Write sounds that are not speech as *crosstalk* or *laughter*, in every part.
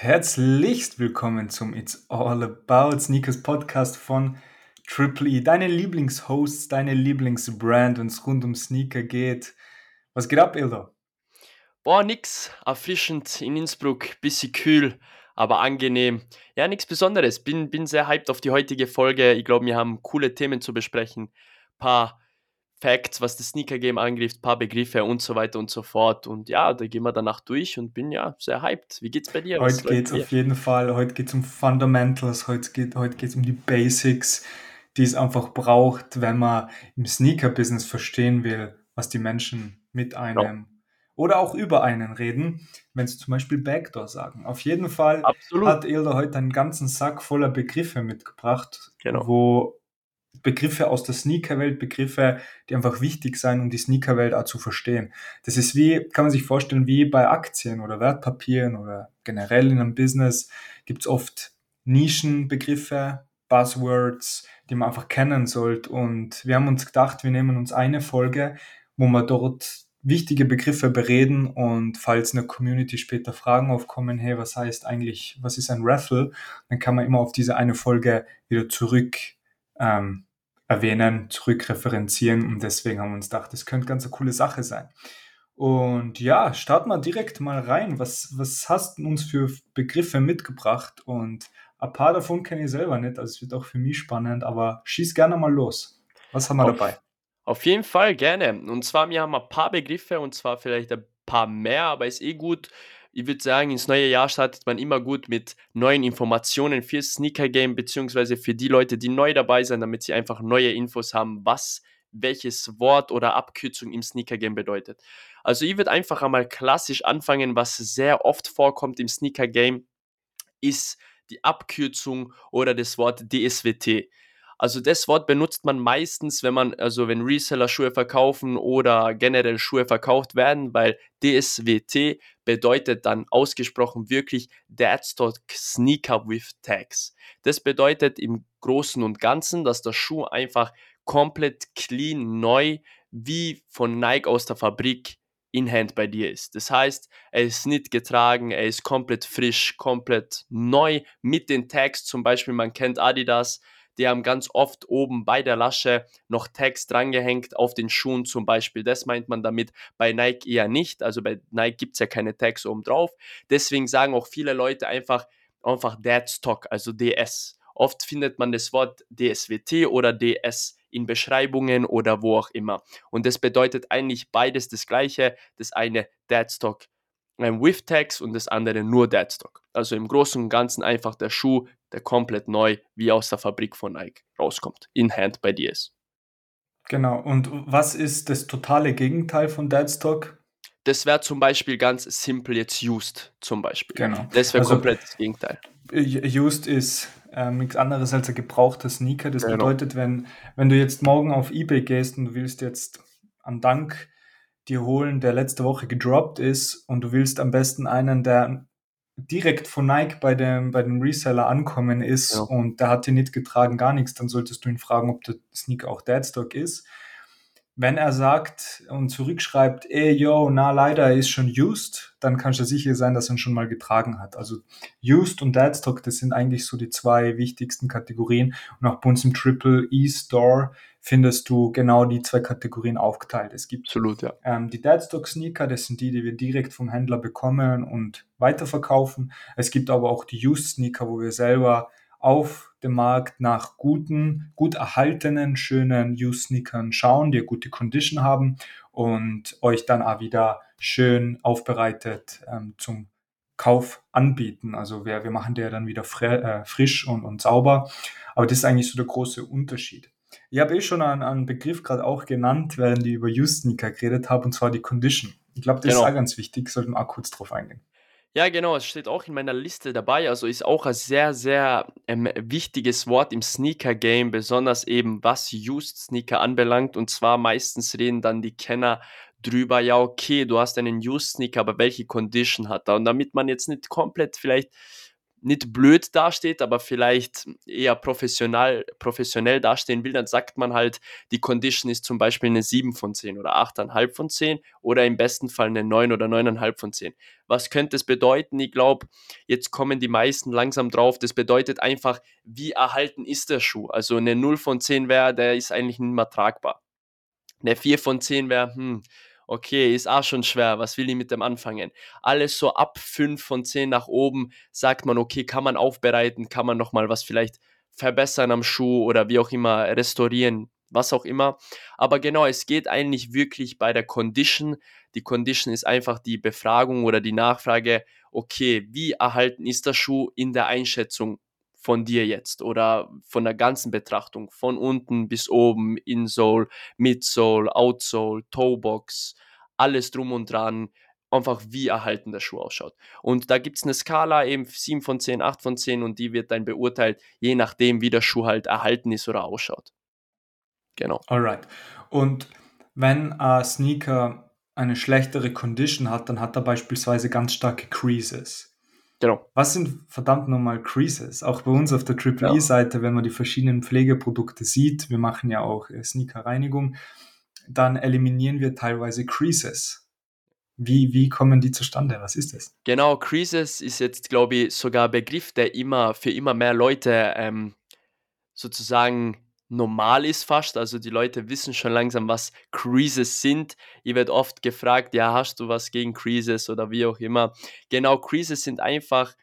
Herzlichst willkommen zum It's All About Sneakers Podcast von Triple E. Deine Lieblingshosts, deine Lieblingsbrand, wenn es rund um Sneaker geht. Was geht ab, Ildo? Boah, nix. Erfrischend in Innsbruck, bisschen kühl, aber angenehm. Ja, nichts Besonderes. Bin, bin sehr hyped auf die heutige Folge. Ich glaube, wir haben coole Themen zu besprechen. Paar Facts, was das Sneaker-Game angeht, paar Begriffe und so weiter und so fort. Und ja, da gehen wir danach durch und bin ja sehr hyped. Wie geht's bei dir? Heute geht es auf jeden Fall, heute geht es um Fundamentals, heute geht heute geht's um die Basics, die es einfach braucht, wenn man im Sneaker-Business verstehen will, was die Menschen mit einem ja. oder auch über einen reden, wenn sie zum Beispiel Backdoor sagen. Auf jeden Fall Absolut. hat Ilda heute einen ganzen Sack voller Begriffe mitgebracht, genau. wo Begriffe aus der Sneakerwelt, Begriffe, die einfach wichtig sein, um die Sneakerwelt auch zu verstehen. Das ist wie, kann man sich vorstellen, wie bei Aktien oder Wertpapieren oder generell in einem Business gibt es oft Nischenbegriffe, Buzzwords, die man einfach kennen sollte. Und wir haben uns gedacht, wir nehmen uns eine Folge, wo wir dort wichtige Begriffe bereden und falls in der Community später Fragen aufkommen, hey, was heißt eigentlich, was ist ein Raffle, dann kann man immer auf diese eine Folge wieder zurück ähm, erwähnen, zurückreferenzieren und deswegen haben wir uns gedacht, das könnte ganz eine coole Sache sein. Und ja, starten wir direkt mal rein. Was, was hast du uns für Begriffe mitgebracht? Und ein paar davon kenne ich selber nicht, also es wird auch für mich spannend, aber schieß gerne mal los. Was haben wir auf, dabei? Auf jeden Fall gerne. Und zwar, wir haben ein paar Begriffe und zwar vielleicht ein paar mehr, aber ist eh gut, ich würde sagen, ins neue Jahr startet man immer gut mit neuen Informationen fürs Sneaker-Game, beziehungsweise für die Leute, die neu dabei sind, damit sie einfach neue Infos haben, was welches Wort oder Abkürzung im Sneaker-Game bedeutet. Also ich würde einfach einmal klassisch anfangen, was sehr oft vorkommt im Sneaker-Game, ist die Abkürzung oder das Wort DSWT. Also das Wort benutzt man meistens, wenn man, also wenn Reseller Schuhe verkaufen oder generell Schuhe verkauft werden, weil DSWT bedeutet dann ausgesprochen wirklich Deadstock Sneaker with Tags. Das bedeutet im Großen und Ganzen, dass der Schuh einfach komplett clean, neu, wie von Nike aus der Fabrik in Hand bei dir ist. Das heißt, er ist nicht getragen, er ist komplett frisch, komplett neu mit den Tags. Zum Beispiel, man kennt Adidas, die haben ganz oft oben bei der Lasche noch Tags drangehängt auf den Schuhen zum Beispiel. Das meint man damit bei Nike eher nicht. Also bei Nike gibt es ja keine Tags oben drauf. Deswegen sagen auch viele Leute einfach, einfach Dead Stock, also DS. Oft findet man das Wort DSWT oder DS in Beschreibungen oder wo auch immer. Und das bedeutet eigentlich beides das gleiche. Das eine Deadstock ähm, with Tags und das andere nur Deadstock. Also im Großen und Ganzen einfach der Schuh der komplett neu wie aus der Fabrik von Nike rauskommt, in Hand bei dir ist. Genau, und was ist das totale Gegenteil von Deadstock? Das wäre zum Beispiel ganz simpel jetzt used, zum Beispiel. Genau. Das wäre also, komplett das Gegenteil. Used ist ähm, nichts anderes als ein gebrauchter Sneaker. Das genau. bedeutet, wenn, wenn du jetzt morgen auf Ebay gehst und du willst jetzt am Dank dir holen, der letzte Woche gedroppt ist und du willst am besten einen, der direkt von Nike bei dem, bei dem Reseller ankommen ist ja. und der hat dir nicht getragen, gar nichts, dann solltest du ihn fragen, ob der Sneaker auch Deadstock ist. Wenn er sagt und zurückschreibt, ey, yo, na, leider ist schon used, dann kannst du sicher sein, dass er ihn schon mal getragen hat. Also used und Deadstock, das sind eigentlich so die zwei wichtigsten Kategorien. Und auch bei uns im Triple E Store findest du genau die zwei Kategorien aufgeteilt. Es gibt Absolut, ja. ähm, die Deadstock-Sneaker, das sind die, die wir direkt vom Händler bekommen und weiterverkaufen. Es gibt aber auch die Used-Sneaker, wo wir selber auf dem Markt nach guten, gut erhaltenen, schönen Used-Sneakern schauen, die gute Condition haben und euch dann auch wieder schön aufbereitet ähm, zum Kauf anbieten. Also wir, wir machen der dann wieder äh, frisch und, und sauber. Aber das ist eigentlich so der große Unterschied. Ich habe eh schon einen, einen Begriff gerade auch genannt, während ich über Just-Sneaker geredet habe, und zwar die Condition. Ich glaube, das genau. ist auch ganz wichtig, sollten wir auch kurz drauf eingehen. Ja, genau, es steht auch in meiner Liste dabei. Also ist auch ein sehr, sehr ähm, wichtiges Wort im Sneaker-Game, besonders eben was Used Sneaker anbelangt. Und zwar meistens reden dann die Kenner drüber, ja, okay, du hast einen Used Sneaker, aber welche Condition hat er? Und damit man jetzt nicht komplett vielleicht nicht blöd dasteht, aber vielleicht eher professionell, professionell dastehen will, dann sagt man halt, die Condition ist zum Beispiel eine 7 von 10 oder 8,5 von 10 oder im besten Fall eine 9 oder 9,5 von 10. Was könnte es bedeuten? Ich glaube, jetzt kommen die meisten langsam drauf. Das bedeutet einfach, wie erhalten ist der Schuh? Also eine 0 von 10 wäre, der ist eigentlich nicht mehr tragbar. Eine 4 von 10 wäre, hm, okay, ist auch schon schwer, was will ich mit dem anfangen? Alles so ab 5 von 10 nach oben sagt man, okay, kann man aufbereiten, kann man nochmal was vielleicht verbessern am Schuh oder wie auch immer restaurieren, was auch immer. Aber genau, es geht eigentlich wirklich bei der Condition. Die Condition ist einfach die Befragung oder die Nachfrage, okay, wie erhalten ist der Schuh in der Einschätzung von dir jetzt oder von der ganzen Betrachtung, von unten bis oben, Insole, Midsole, Outsole, Toebox, alles drum und dran, einfach wie erhalten der Schuh ausschaut. Und da gibt es eine Skala, eben 7 von 10, 8 von 10 und die wird dann beurteilt, je nachdem, wie der Schuh halt erhalten ist oder ausschaut. Genau. Alright. Und wenn ein Sneaker eine schlechtere Condition hat, dann hat er beispielsweise ganz starke Creases. Genau. Was sind verdammt nochmal Creases? Auch bei uns auf der Triple E-Seite, wenn man die verschiedenen Pflegeprodukte sieht, wir machen ja auch äh, Sneaker-Reinigung, dann eliminieren wir teilweise Creases. Wie, wie kommen die zustande? Was ist das? Genau, Creases ist jetzt, glaube ich, sogar ein Begriff, der immer für immer mehr Leute ähm, sozusagen normal ist fast. Also die Leute wissen schon langsam, was Creases sind. Ihr wird oft gefragt, ja, hast du was gegen Creases oder wie auch immer. Genau, Creases sind einfach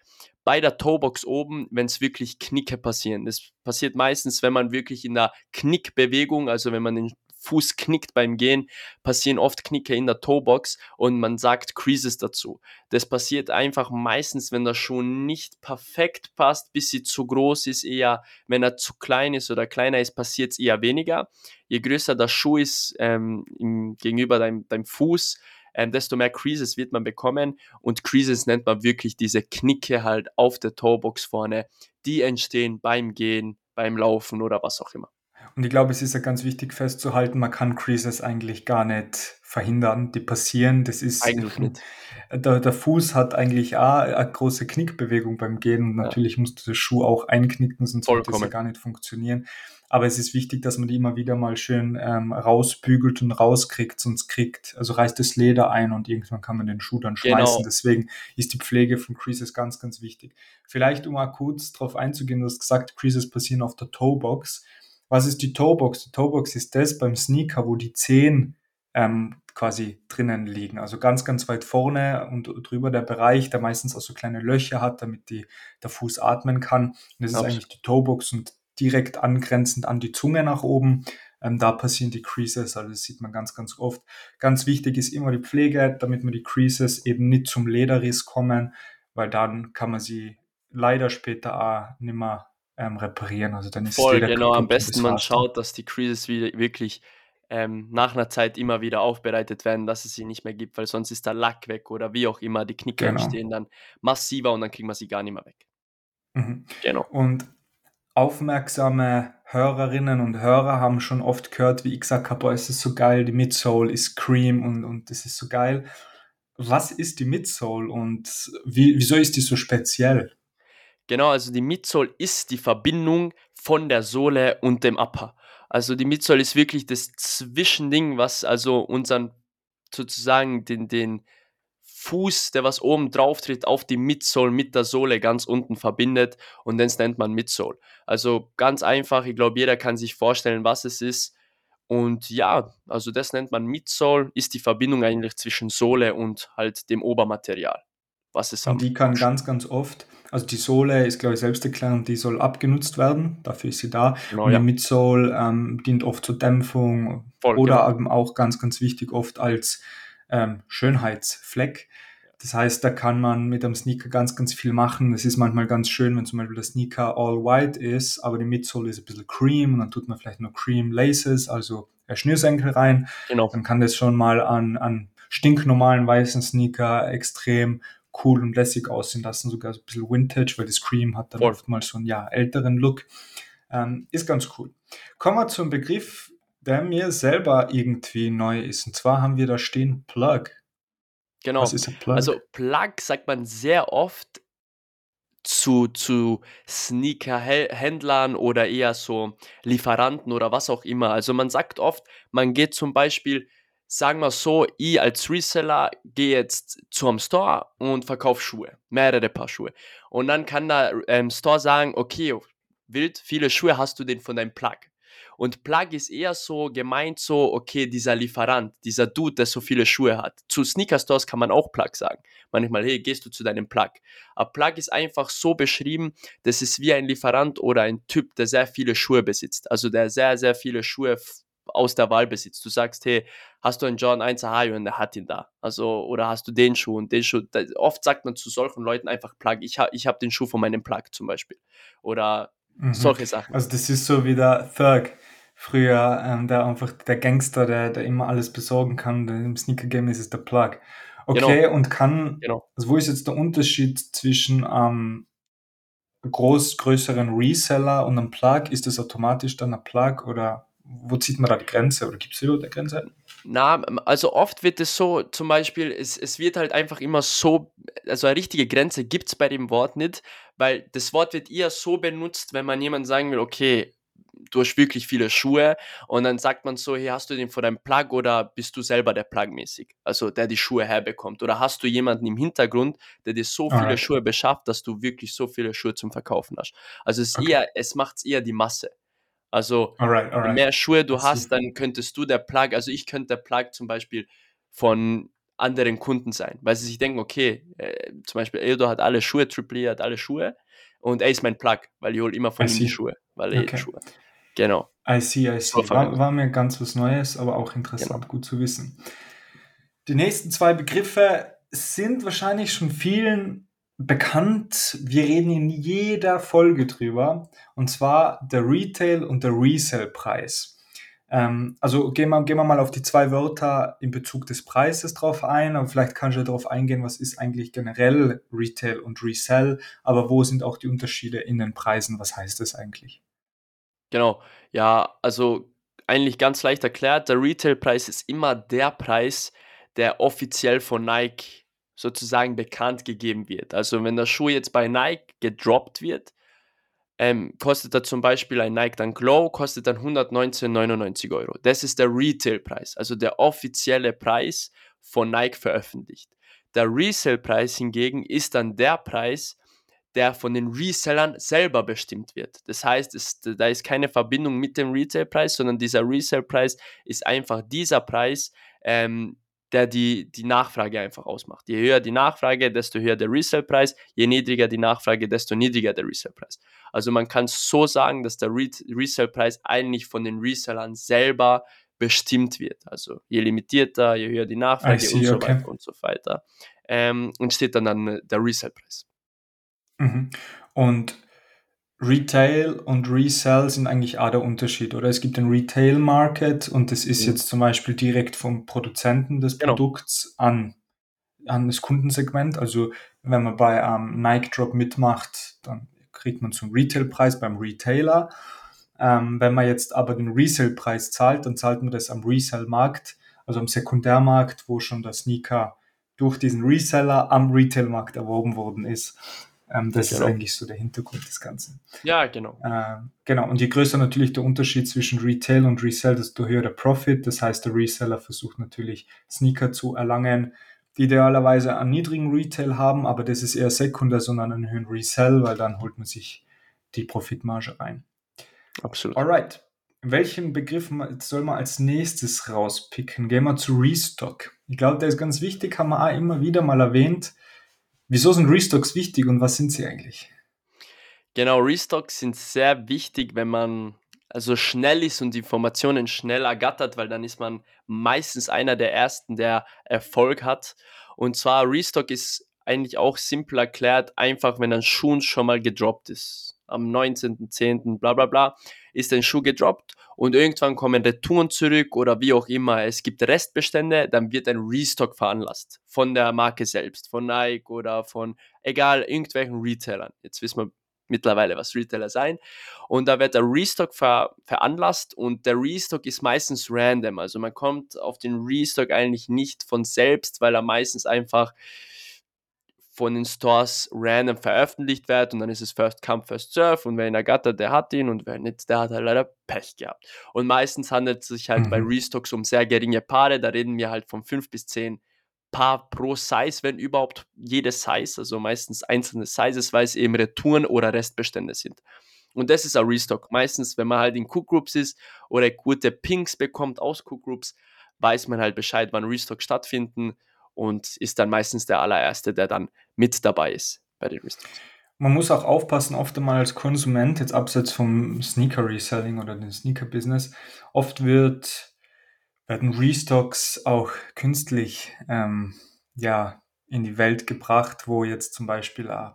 bei der Toebox oben, wenn es wirklich Knicke passieren. Das passiert meistens, wenn man wirklich in der Knickbewegung, also wenn man den Fuß knickt beim Gehen, passieren oft Knicke in der Toebox und man sagt Creases dazu. Das passiert einfach meistens, wenn der Schuh nicht perfekt passt, bis sie zu groß ist, eher wenn er zu klein ist oder kleiner ist, passiert es eher weniger. Je größer der Schuh ist ähm, im, gegenüber deinem, deinem Fuß, ähm, desto mehr Creases wird man bekommen. Und Creases nennt man wirklich diese Knicke halt auf der Toebox vorne, die entstehen beim Gehen, beim Laufen oder was auch immer. Und ich glaube, es ist ja ganz wichtig festzuhalten, man kann Creases eigentlich gar nicht verhindern, die passieren. Das ist eigentlich nicht. Der, der Fuß hat eigentlich auch eine große Knickbewegung beim Gehen und natürlich ja. musst du den Schuh auch einknicken, sonst Vollkommen. wird das ja gar nicht funktionieren. Aber es ist wichtig, dass man die immer wieder mal schön ähm, rausbügelt und rauskriegt, sonst kriegt, also reißt das Leder ein und irgendwann kann man den Schuh dann schmeißen. Genau. Deswegen ist die Pflege von Creases ganz, ganz wichtig. Vielleicht, um mal kurz darauf einzugehen, du hast gesagt, Creases passieren auf der Toebox. Was ist die Toebox? Die Toebox ist das beim Sneaker, wo die Zehen ähm, quasi drinnen liegen. Also ganz, ganz weit vorne und drüber der Bereich, der meistens auch so kleine Löcher hat, damit die, der Fuß atmen kann. Und das ist eigentlich die Toebox und direkt angrenzend an die Zunge nach oben. Ähm, da passieren die Creases, also das sieht man ganz, ganz oft. Ganz wichtig ist immer die Pflege, damit man die Creases eben nicht zum Lederriss kommen, weil dann kann man sie leider später auch nicht mehr ähm, reparieren. Also dann ist Voll, genau. Am besten man schaut, dass die Creases wieder, wirklich ähm, nach einer Zeit immer wieder aufbereitet werden, dass es sie nicht mehr gibt, weil sonst ist der Lack weg oder wie auch immer. Die Knicke genau. entstehen dann massiver und dann kriegt man sie gar nicht mehr weg. Mhm. Genau. Und aufmerksame Hörerinnen und Hörer haben schon oft gehört, wie ich gesagt habe, es ist so geil, die Midsole ist Cream und, und das ist so geil. Was ist die Midsole und wie, wieso ist die so speziell? Genau, also die Midsole ist die Verbindung von der Sohle und dem Upper. Also die Midsole ist wirklich das Zwischending, was also unseren sozusagen den, den Fuß, der was oben drauf tritt, auf die Midsole mit der Sohle ganz unten verbindet und das nennt man Midsole. Also ganz einfach, ich glaube, jeder kann sich vorstellen, was es ist. Und ja, also das nennt man Midsole, ist die Verbindung eigentlich zwischen Sohle und halt dem Obermaterial. Was es und die kann ganz, ganz oft also die Sohle ist, glaube ich, selbst erklärend, die soll abgenutzt werden. Dafür ist sie da. Genau, und die ja. Midsole ähm, dient oft zur Dämpfung Voll, oder genau. eben auch ganz, ganz wichtig oft als ähm, Schönheitsfleck. Das heißt, da kann man mit einem Sneaker ganz, ganz viel machen. Es ist manchmal ganz schön, wenn zum Beispiel der Sneaker all white ist, aber die Midsole ist ein bisschen cream und dann tut man vielleicht noch cream laces, also Schnürsenkel rein. Genau. Dann kann das schon mal an, an stinknormalen weißen Sneaker extrem cool und lässig aussehen lassen, sogar so ein bisschen Vintage, weil das Cream hat dann Voll. oftmals so einen ja, älteren Look. Ähm, ist ganz cool. Kommen wir zum Begriff, der mir selber irgendwie neu ist. Und zwar haben wir da stehen Plug. Genau. Was ist ein Plug? Also Plug sagt man sehr oft zu, zu Sneaker-Händlern oder eher so Lieferanten oder was auch immer. Also man sagt oft, man geht zum Beispiel, sagen wir so, ich als Reseller gehe jetzt zu einem Store und verkaufe Schuhe, mehrere Paar Schuhe. Und dann kann der ähm, Store sagen, okay, wild, viele Schuhe hast du denn von deinem Plug? Und Plug ist eher so gemeint so, okay, dieser Lieferant, dieser Dude, der so viele Schuhe hat. Zu Sneaker Stores kann man auch Plug sagen. Manchmal, hey, gehst du zu deinem Plug. Aber Plug ist einfach so beschrieben, das ist wie ein Lieferant oder ein Typ, der sehr viele Schuhe besitzt. Also der sehr, sehr viele Schuhe aus der Wahl besitzt. Du sagst, hey, hast du einen John 1 Ohio und der hat ihn da. Also, oder hast du den Schuh und den Schuh. oft sagt man zu solchen Leuten einfach Plug. Ich, ha, ich habe den Schuh von meinem Plug zum Beispiel. Oder mhm. solche Sachen. Also das ist so wie der Thug früher, ähm, der einfach der Gangster, der, der immer alles besorgen kann. Im Sneaker-Game ist es der Plug. Okay, genau. und kann, genau. also wo ist jetzt der Unterschied zwischen ähm, groß, größeren Reseller und einem Plug? Ist das automatisch dann ein Plug oder wo zieht man da die Grenze oder gibt es überhaupt eine Grenze? Na, also oft wird es so, zum Beispiel, es, es wird halt einfach immer so, also eine richtige Grenze gibt es bei dem Wort nicht, weil das Wort wird eher so benutzt, wenn man jemand sagen will, okay, du hast wirklich viele Schuhe und dann sagt man so, hey, hast du den vor deinem Plug oder bist du selber der Plug mäßig? Also der die Schuhe herbekommt. Oder hast du jemanden im Hintergrund, der dir so viele Alright. Schuhe beschafft, dass du wirklich so viele Schuhe zum Verkaufen hast? Also es, okay. eher, es macht eher die Masse. Also alright, alright. je mehr Schuhe du hast, dann könntest du der Plug, also ich könnte der Plug zum Beispiel von anderen Kunden sein, weil sie sich denken, okay, äh, zum Beispiel Edo hat alle Schuhe, Triple E hat alle Schuhe und er ist mein Plug, weil ich hole immer von I ihm see. die Schuhe, weil er okay. Schuhe. Genau. I see, I see. War, war, mir ganz was Neues, aber auch interessant, genau. gut zu wissen. Die nächsten zwei Begriffe sind wahrscheinlich schon vielen bekannt. Wir reden in jeder Folge drüber. Und zwar der Retail- und der Resell-Preis. Ähm, also gehen wir, gehen wir mal auf die zwei Wörter in Bezug des Preises drauf ein. Aber vielleicht kannst du darauf eingehen, was ist eigentlich generell Retail und Resell. Aber wo sind auch die Unterschiede in den Preisen? Was heißt das eigentlich? Genau. Ja, also eigentlich ganz leicht erklärt, der Retailpreis ist immer der Preis, der offiziell von Nike sozusagen bekannt gegeben wird. Also wenn der Schuh jetzt bei Nike gedroppt wird, ähm, kostet er zum Beispiel ein Nike Dunk Glow, kostet dann 119,99 Euro. Das ist der Retailpreis, also der offizielle Preis von Nike veröffentlicht. Der Resale-Preis hingegen ist dann der Preis, der von den Resellern selber bestimmt wird. Das heißt, es, da ist keine Verbindung mit dem Retailpreis, sondern dieser Resellpreis ist einfach dieser Preis, ähm, der die, die Nachfrage einfach ausmacht. Je höher die Nachfrage, desto höher der Resellpreis. Je niedriger die Nachfrage, desto niedriger der Resellpreis. Also man kann so sagen, dass der Re Resellpreis eigentlich von den Resellern selber bestimmt wird. Also je limitierter, je höher die Nachfrage see, und so okay. weiter und so weiter. Ähm, entsteht dann, dann der Resellpreis. Mhm. Und Retail und Resell sind eigentlich auch der Unterschied, oder? Es gibt den Retail Market und das ist mhm. jetzt zum Beispiel direkt vom Produzenten des genau. Produkts an, an das Kundensegment. Also wenn man bei einem ähm, Nike Drop mitmacht, dann kriegt man zum Retailpreis beim Retailer. Ähm, wenn man jetzt aber den Resale-Preis zahlt, dann zahlt man das am Resell-Markt, also am Sekundärmarkt, wo schon der Sneaker durch diesen Reseller am Retail-Markt erworben worden ist. Ähm, das genau. ist eigentlich so der Hintergrund des Ganzen. Ja, genau. Ähm, genau. Und je größer natürlich der Unterschied zwischen Retail und Resell, desto höher der Profit. Das heißt, der Reseller versucht natürlich Sneaker zu erlangen, die idealerweise einen niedrigen Retail haben, aber das ist eher sekundär, sondern einen höheren Resell, weil dann holt man sich die Profitmarge rein. Absolut. Alright. Welchen Begriff soll man als nächstes rauspicken? Gehen wir zu Restock. Ich glaube, der ist ganz wichtig, haben wir auch immer wieder mal erwähnt. Wieso sind Restocks wichtig und was sind sie eigentlich? Genau, Restocks sind sehr wichtig, wenn man also schnell ist und Informationen schnell ergattert, weil dann ist man meistens einer der ersten, der Erfolg hat. Und zwar Restock ist eigentlich auch simpel erklärt, einfach wenn ein Schuh schon mal gedroppt ist. Am 19.10. bla bla bla ist ein Schuh gedroppt und irgendwann kommen Retouren zurück oder wie auch immer. Es gibt Restbestände, dann wird ein Restock veranlasst von der Marke selbst, von Nike oder von egal irgendwelchen Retailern. Jetzt wissen wir mittlerweile, was Retailer sein. Und da wird der Restock ver veranlasst und der Restock ist meistens random. Also man kommt auf den Restock eigentlich nicht von selbst, weil er meistens einfach von den Stores random veröffentlicht wird und dann ist es First Come, First Serve und wer ihn ergattert, der hat ihn und wer nicht, der hat halt leider Pech gehabt. Und meistens handelt es sich halt mhm. bei Restocks um sehr geringe Paare, da reden wir halt von 5 bis 10 Paar pro Size, wenn überhaupt jede Size, also meistens einzelne Sizes, weil es eben Retouren oder Restbestände sind. Und das ist ein Restock. Meistens, wenn man halt in Cook Groups ist oder gute Pinks bekommt aus Cook Groups, weiß man halt Bescheid, wann Restock stattfinden und ist dann meistens der allererste, der dann mit dabei ist bei den Restocks. Man muss auch aufpassen, oft einmal als Konsument, jetzt abseits vom Sneaker-Reselling oder dem Sneaker-Business, oft wird, werden Restocks auch künstlich ähm, ja, in die Welt gebracht, wo jetzt zum Beispiel äh,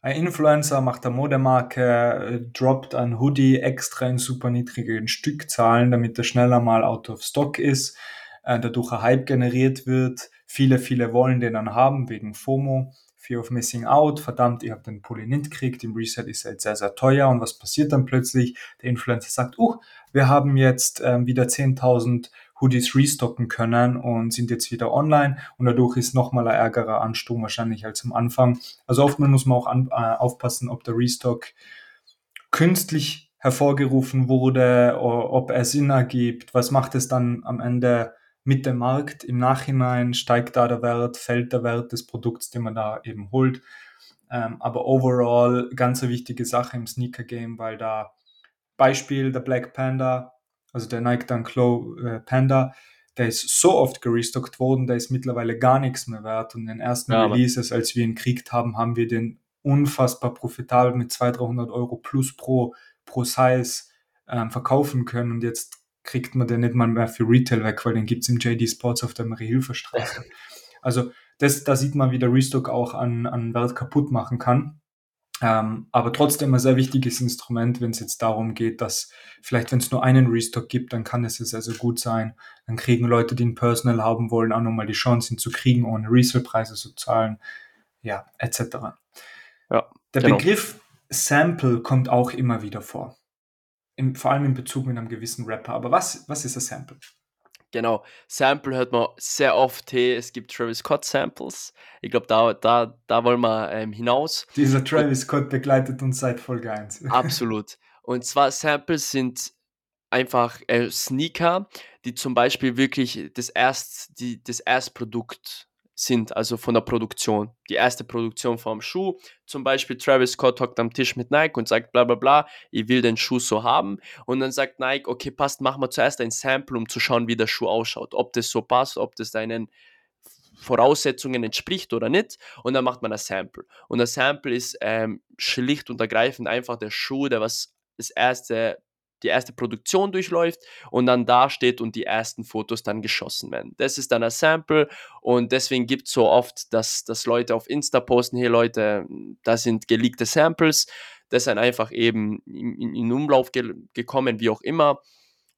ein Influencer macht eine Modemarke, äh, droppt ein Hoodie extra in super niedrigen Stückzahlen, damit er schneller mal out of stock ist, äh, dadurch ein Hype generiert wird Viele, viele wollen den dann haben wegen FOMO, Fear of Missing Out. Verdammt, ihr habt den Pulli nicht gekriegt, im Reset ist er jetzt sehr, sehr teuer. Und was passiert dann plötzlich? Der Influencer sagt, uh, wir haben jetzt ähm, wieder 10.000 Hoodies restocken können und sind jetzt wieder online und dadurch ist nochmal ein ärgerer Ansturm wahrscheinlich als am Anfang. Also oftmals muss man auch an, äh, aufpassen, ob der Restock künstlich hervorgerufen wurde, ob er Sinn ergibt, was macht es dann am Ende mit dem Markt. Im Nachhinein steigt da der Wert, fällt der Wert des Produkts, den man da eben holt. Ähm, aber overall ganz eine wichtige Sache im Sneaker Game, weil da Beispiel der Black Panda, also der Nike Dunk Low äh, Panda, der ist so oft gerestockt worden, der ist mittlerweile gar nichts mehr wert. Und in den ersten ja, Releases, als wir ihn gekriegt haben, haben wir den unfassbar profitabel mit 200, 300 Euro plus pro, pro Size ähm, verkaufen können. Und jetzt kriegt man den nicht mal mehr für Retail weg, weil den gibt es im JD Sports auf der Marie-Hilfer-Straße. *laughs* Also das, da sieht man, wie der Restock auch an, an Wert kaputt machen kann. Ähm, aber trotzdem ein sehr wichtiges Instrument, wenn es jetzt darum geht, dass vielleicht, wenn es nur einen Restock gibt, dann kann es ja sehr, sehr gut sein. Dann kriegen Leute, die ein Personal haben wollen, auch nochmal die Chance, ihn zu kriegen, ohne Resale-Preise zu zahlen. Ja, etc. Ja, der genau. Begriff Sample kommt auch immer wieder vor im, vor allem in Bezug mit einem gewissen Rapper. Aber was, was ist ein Sample? Genau, Sample hört man sehr oft, hey, es gibt Travis Scott Samples. Ich glaube, da, da, da wollen wir ähm, hinaus. Dieser Travis Scott begleitet uns seit Folge 1. *laughs* Absolut. Und zwar Samples sind einfach äh, Sneaker, die zum Beispiel wirklich das, Erst, die, das Erstprodukt sind, also von der Produktion. Die erste Produktion vom Schuh, zum Beispiel Travis Scott hockt am Tisch mit Nike und sagt bla bla bla, ich will den Schuh so haben. Und dann sagt Nike, okay, passt, machen wir zuerst ein Sample, um zu schauen, wie der Schuh ausschaut. Ob das so passt, ob das deinen Voraussetzungen entspricht oder nicht. Und dann macht man ein Sample. Und das Sample ist ähm, schlicht und ergreifend einfach der Schuh, der was das erste die erste Produktion durchläuft und dann da steht und die ersten Fotos dann geschossen werden. Das ist dann ein Sample und deswegen gibt es so oft, dass, dass Leute auf Insta posten, hier Leute, da sind geleakte Samples, das sind einfach eben in, in Umlauf ge gekommen, wie auch immer.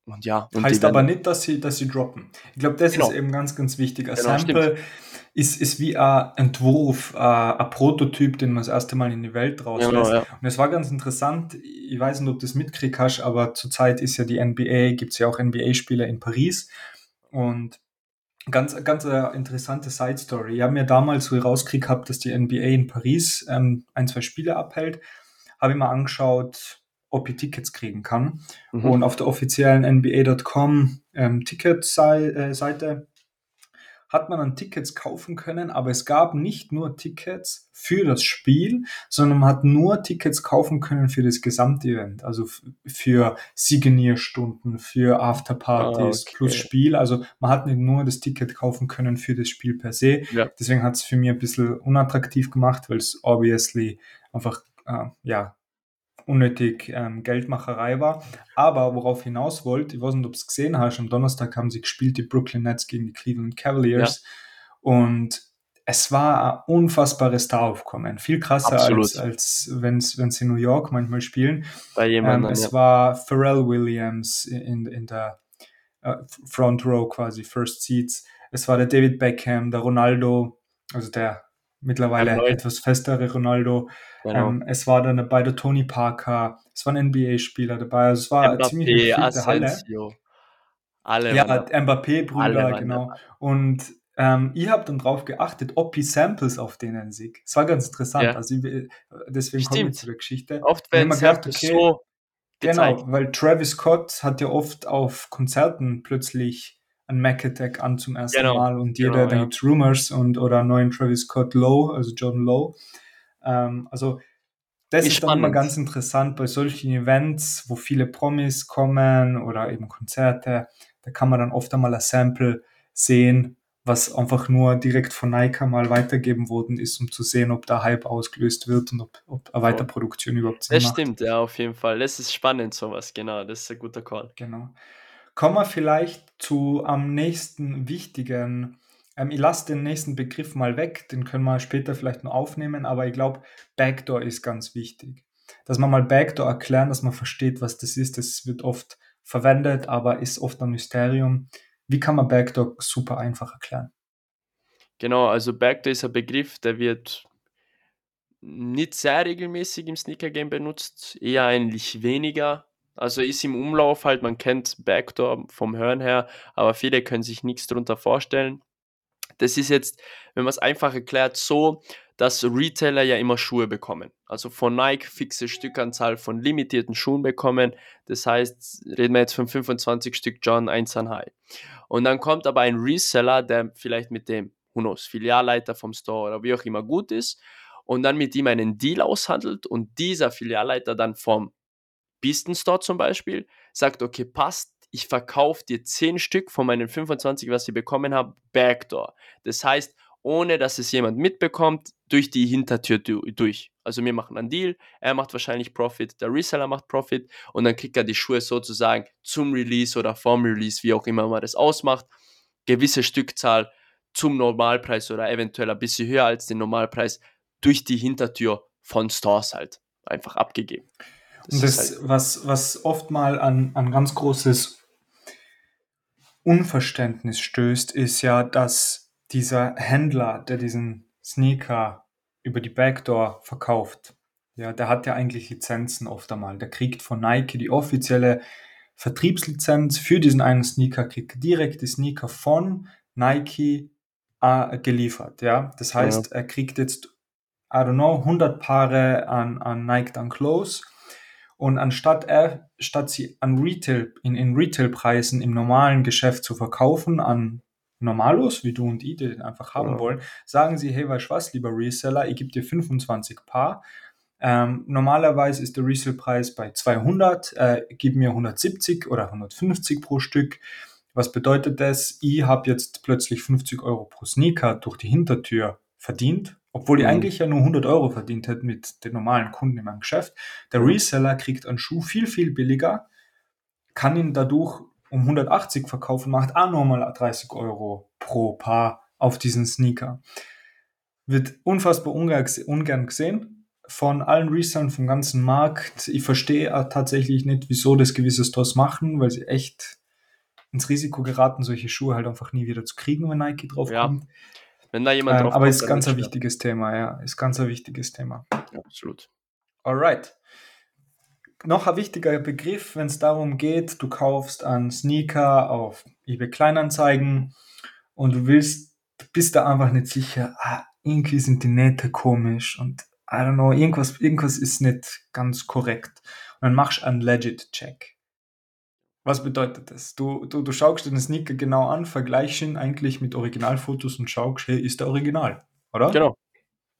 Und ja, und heißt aber nicht, dass sie, dass sie droppen. Ich glaube, das genau. ist eben ganz, ganz wichtig. Ein genau, Sample ist, ist wie ein Entwurf, äh, ein Prototyp, den man das erste Mal in die Welt rauslässt. Genau, ja. Und es war ganz interessant, ich weiß nicht, ob du das mitkriegst hast, aber zurzeit ist ja die NBA, gibt es ja auch NBA-Spieler in Paris. Und ganz, ganz eine interessante Side-Story. Ich habe mir damals so rausgekriegt gehabt, dass die NBA in Paris ähm, ein, zwei Spiele abhält. Habe ich mir angeschaut, ob ich Tickets kriegen kann. Mhm. Und auf der offiziellen NBA.com ähm, Ticketseite hat man dann Tickets kaufen können, aber es gab nicht nur Tickets für das Spiel, sondern man hat nur Tickets kaufen können für das Gesamtevent, also für Signierstunden, für Afterpartys okay. plus Spiel. Also man hat nicht nur das Ticket kaufen können für das Spiel per se. Ja. Deswegen hat es für mich ein bisschen unattraktiv gemacht, weil es obviously einfach äh, ja unnötig ähm, Geldmacherei war. Aber worauf hinaus wollte, ich weiß nicht, ob du es gesehen hast, am Donnerstag haben sie gespielt, die Brooklyn Nets gegen die Cleveland Cavaliers. Ja. Und es war ein unfassbares Staraufkommen. Viel krasser Absolut. als, als wenn sie in New York manchmal spielen. Bei jemandem, ähm, es ja. war Pharrell Williams in, in der uh, Front Row quasi, First Seats. Es war der David Beckham, der Ronaldo, also der mittlerweile Erneut. etwas festere Ronaldo. Genau. Ähm, es war dann dabei der Tony Parker, es waren NBA-Spieler dabei, also es war Mbappé, ziemlich eine Halle. Alle ja, Mbappé-Brüder, genau. Und ähm, ich habe dann drauf geachtet, ob ich Samples auf denen sehe. Das war ganz interessant. Ja. Also ich, deswegen komme ich zu der Geschichte. Oft werden Samples okay, so Genau, weil Travis Scott hat ja oft auf Konzerten plötzlich ein Mac Attack an zum ersten genau. Mal und jeder, genau, dann ja. gibt's Rumors und oder neuen Travis Scott Low, also John Low. Ähm, also das ist, ist dann immer ganz interessant bei solchen Events, wo viele Promis kommen oder eben Konzerte. Da kann man dann oft einmal ein Sample sehen, was einfach nur direkt von Nike mal weitergeben worden ist, um zu sehen, ob da Hype ausgelöst wird und ob, ob eine Weiterproduktion überhaupt Sinn Das macht. stimmt, ja, auf jeden Fall. Das ist spannend, sowas, genau. Das ist ein guter Call. Genau. Kommen wir vielleicht zu am nächsten wichtigen ähm, ich lasse den nächsten Begriff mal weg, den können wir später vielleicht noch aufnehmen, aber ich glaube, Backdoor ist ganz wichtig. Dass man mal Backdoor erklären, dass man versteht, was das ist. Das wird oft verwendet, aber ist oft ein Mysterium. Wie kann man Backdoor super einfach erklären? Genau, also Backdoor ist ein Begriff, der wird nicht sehr regelmäßig im Sneaker-Game benutzt, eher eigentlich weniger. Also ist im Umlauf halt, man kennt Backdoor vom Hören her, aber viele können sich nichts darunter vorstellen. Das ist jetzt, wenn man es einfach erklärt, so, dass Retailer ja immer Schuhe bekommen. Also von Nike fixe Stückanzahl von limitierten Schuhen bekommen. Das heißt, reden wir jetzt von 25 Stück John 1 an High. Und dann kommt aber ein Reseller, der vielleicht mit dem, who knows, Filialleiter vom Store oder wie auch immer gut ist und dann mit ihm einen Deal aushandelt und dieser Filialleiter dann vom Beasten Store zum Beispiel sagt, okay, passt, ich verkaufe dir 10 Stück von meinen 25, was ich bekommen habe, Backdoor. Das heißt, ohne dass es jemand mitbekommt, durch die Hintertür durch. Also wir machen einen Deal, er macht wahrscheinlich Profit, der Reseller macht Profit und dann kriegt er die Schuhe sozusagen zum Release oder vorm Release, wie auch immer man das ausmacht, gewisse Stückzahl zum Normalpreis oder eventuell ein bisschen höher als den Normalpreis durch die Hintertür von Stores halt einfach abgegeben. Das das, halt was, was oft mal an, an ganz großes Unverständnis stößt, ist ja, dass dieser Händler, der diesen Sneaker über die Backdoor verkauft, ja, der hat ja eigentlich Lizenzen oft einmal. Der kriegt von Nike die offizielle Vertriebslizenz für diesen einen Sneaker, kriegt direkt die Sneaker von Nike äh, geliefert, ja. Das heißt, ja. er kriegt jetzt, I don't know, 100 Paare an, an Nike Dunk Close und anstatt er, statt sie an Retail, in, in Retailpreisen im normalen Geschäft zu verkaufen, an Normalos, wie du und ich, die den einfach haben ja. wollen, sagen sie, hey, weißt du was, lieber Reseller, ich gebe dir 25 Paar. Ähm, normalerweise ist der Resale-Preis bei 200, äh, gib mir 170 oder 150 pro Stück. Was bedeutet das? Ich habe jetzt plötzlich 50 Euro pro Sneaker durch die Hintertür verdient obwohl die mhm. eigentlich ja nur 100 Euro verdient hätten mit den normalen Kunden in meinem Geschäft. Der. Reseller kriegt einen Schuh viel, viel billiger, kann ihn dadurch um 180 verkaufen, macht auch nochmal 30 Euro pro Paar auf diesen Sneaker. Wird unfassbar ungern gesehen von allen Resellern vom ganzen Markt. Ich verstehe tatsächlich nicht, wieso das gewisse Stores machen, weil sie echt ins Risiko geraten, solche Schuhe halt einfach nie wieder zu kriegen, wenn Nike drauf ja. kommt. Wenn da jemand ähm, drauf Aber kommt, ist ganz ein wichtiges Thema, ja. Ist ganz ein wichtiges Thema. Ja, absolut. Alright. Noch ein wichtiger Begriff, wenn es darum geht, du kaufst einen Sneaker auf eBay Kleinanzeigen und du willst, bist da einfach nicht sicher, ah, irgendwie sind die Nähte komisch und I don't know, irgendwas, irgendwas ist nicht ganz korrekt. Und dann machst du einen Legit-Check. Was bedeutet das? Du, du, du schaust den Sneaker genau an, vergleichst ihn eigentlich mit Originalfotos und schaust, hey, ist der Original, oder? Genau.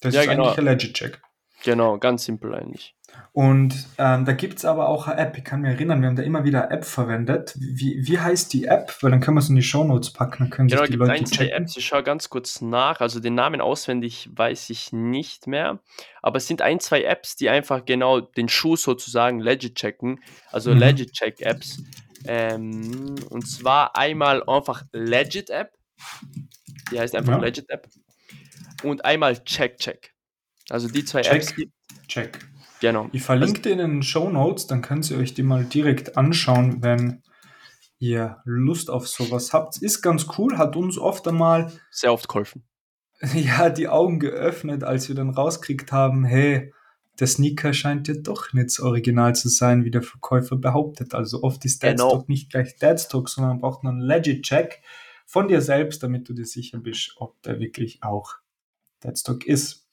Das ja, ist genau. eigentlich ein Legit-Check. Genau, ganz simpel eigentlich. Und ähm, da gibt es aber auch eine App, ich kann mich erinnern, wir haben da immer wieder eine App verwendet. Wie, wie heißt die App? Weil dann können wir es in die Shownotes packen, dann können genau, sich die Leute ein, checken. Apps, ich schaue ganz kurz nach, also den Namen auswendig weiß ich nicht mehr, aber es sind ein, zwei Apps, die einfach genau den Schuh sozusagen legit checken, also mhm. legit check Apps. Ähm, und zwar einmal einfach Legit App. Die heißt einfach ja. Legit App. Und einmal Check Check. Also die zwei Check, Apps. Check. Genau. Ich verlinke also, in den Show Notes, dann könnt ihr euch die mal direkt anschauen, wenn ihr Lust auf sowas habt. Ist ganz cool, hat uns oft einmal sehr oft geholfen. *laughs* Ja, die Augen geöffnet, als wir dann rauskriegt haben, hey, der Sneaker scheint ja doch nicht so original zu sein, wie der Verkäufer behauptet. Also oft ist Deadstock genau. nicht gleich Deadstock, sondern man braucht einen Legit-Check. von dir selbst, damit du dir sicher bist, ob der wirklich auch Deadstock ist.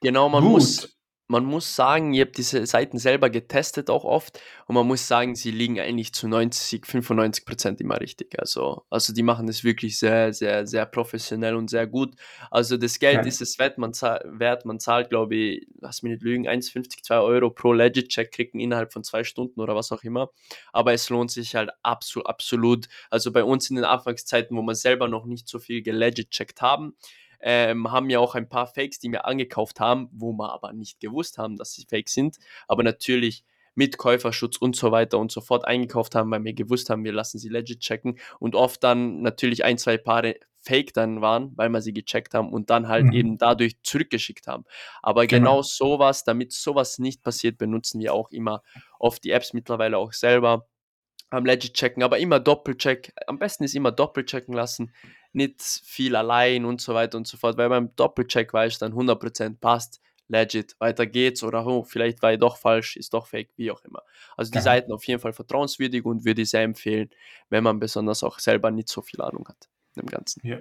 Genau, man Gut. muss man muss sagen, ihr habt diese Seiten selber getestet auch oft und man muss sagen, sie liegen eigentlich zu 90, 95 Prozent immer richtig. Also, also die machen das wirklich sehr, sehr, sehr professionell und sehr gut. Also das Geld ja. ist es wert, man, zahlt, wert, man zahlt, glaube ich, lass mich nicht lügen, 1,50, 2 Euro pro Legit-Check kriegen innerhalb von zwei Stunden oder was auch immer. Aber es lohnt sich halt absolut, absolut. Also bei uns in den Anfangszeiten, wo wir selber noch nicht so viel gelegit-checkt haben, ähm, haben ja auch ein paar Fakes, die wir angekauft haben, wo wir aber nicht gewusst haben, dass sie Fake sind. Aber natürlich mit Käuferschutz und so weiter und so fort eingekauft haben, weil wir gewusst haben, wir lassen sie legit checken und oft dann natürlich ein, zwei Paare Fake dann waren, weil wir sie gecheckt haben und dann halt mhm. eben dadurch zurückgeschickt haben. Aber genau. genau sowas, damit sowas nicht passiert, benutzen wir auch immer oft die Apps mittlerweile auch selber am Legit checken, aber immer Doppelcheck. Am besten ist immer Doppelchecken lassen, nicht viel allein und so weiter und so fort, weil beim Doppelcheck weißt dann 100% passt, legit, weiter geht's oder oh, vielleicht war ich doch falsch, ist doch fake, wie auch immer. Also die ja. Seiten auf jeden Fall vertrauenswürdig und würde ich sehr empfehlen, wenn man besonders auch selber nicht so viel Ahnung hat im Ganzen. Ja.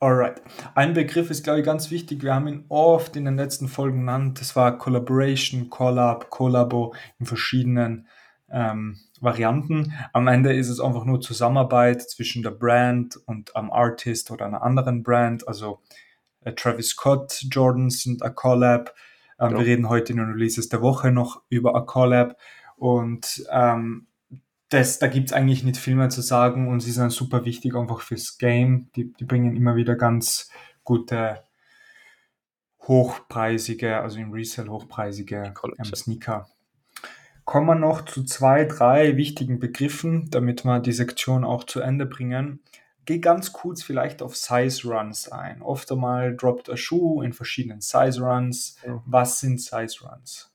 Alright. Ein Begriff ist, glaube ich, ganz wichtig. Wir haben ihn oft in den letzten Folgen genannt. Das war Collaboration, Collab, Collabo in verschiedenen ähm, Varianten. Am Ende ist es einfach nur Zusammenarbeit zwischen der Brand und einem Artist oder einer anderen Brand. Also äh, Travis Scott, Jordan sind a Collab. Ähm, ja. Wir reden heute in den Releases der Woche noch über a Collab. Und ähm, das, da gibt es eigentlich nicht viel mehr zu sagen und sie sind super wichtig einfach fürs Game. Die, die bringen immer wieder ganz gute hochpreisige, also im Resale hochpreisige ähm, Sneaker kommen wir noch zu zwei, drei wichtigen Begriffen, damit wir die Sektion auch zu Ende bringen. Geh ganz kurz vielleicht auf Size Runs ein. Oft einmal droppt ein Schuh in verschiedenen Size Runs. Ja. Was sind Size Runs?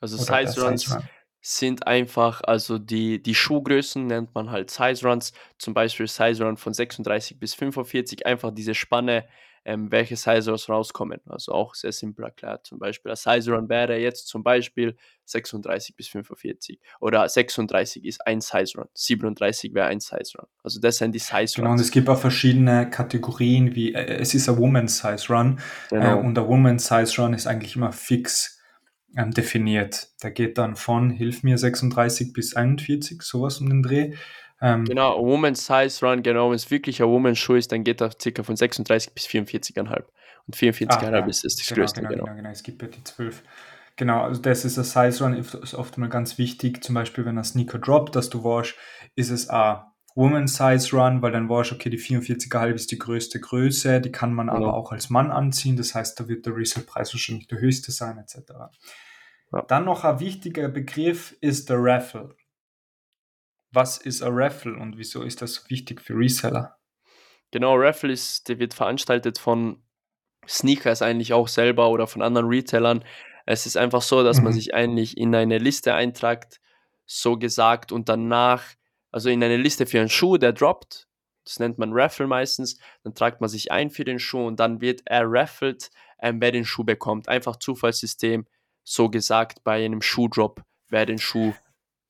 Also Size Runs Size Run. sind einfach, also die, die Schuhgrößen nennt man halt Size Runs. Zum Beispiel Size Run von 36 bis 45, einfach diese Spanne ähm, welche Sizers rauskommen. Also auch sehr simpel erklärt. Zum Beispiel, ein Size Run wäre jetzt zum Beispiel 36 bis 45 oder 36 ist ein Size Run, 37 wäre ein Size Run. Also das sind die Size. Genau, und es gibt auch verschiedene Kategorien, wie äh, es ist ein Woman Size Run genau. äh, und der Woman Size Run ist eigentlich immer fix ähm, definiert. Der geht dann von, hilf mir, 36 bis 41, sowas um den Dreh. Ähm, genau, Woman's Size Run, genau, wenn es wirklich ein Woman's Schuh ist, dann geht er circa von 36 bis 44,5. Und 44,5 ah, ja, ist, ist das genau, größte, genau, genau. genau, genau. Es gibt ja die 12. Genau, also das ist ein Size Run, ist oft mal ganz wichtig, zum Beispiel wenn ein Sneaker droppt, dass du warst, ist es ein Woman Size Run, weil dann warst, okay, die 44,5 ist die größte Größe, die kann man genau. aber auch als Mann anziehen, das heißt, da wird der Resale-Preis wahrscheinlich der höchste sein, etc. Ja. Dann noch ein wichtiger Begriff ist der Raffle was ist ein Raffle und wieso ist das wichtig für Reseller? Genau, Raffle ist, der wird veranstaltet von Sneakers eigentlich auch selber oder von anderen Retailern. Es ist einfach so, dass mhm. man sich eigentlich in eine Liste eintragt, so gesagt, und danach, also in eine Liste für einen Schuh, der droppt, das nennt man Raffle meistens, dann tragt man sich ein für den Schuh und dann wird er raffled, ähm, wer den Schuh bekommt. Einfach Zufallssystem, so gesagt, bei einem Schuhdrop, wer den Schuh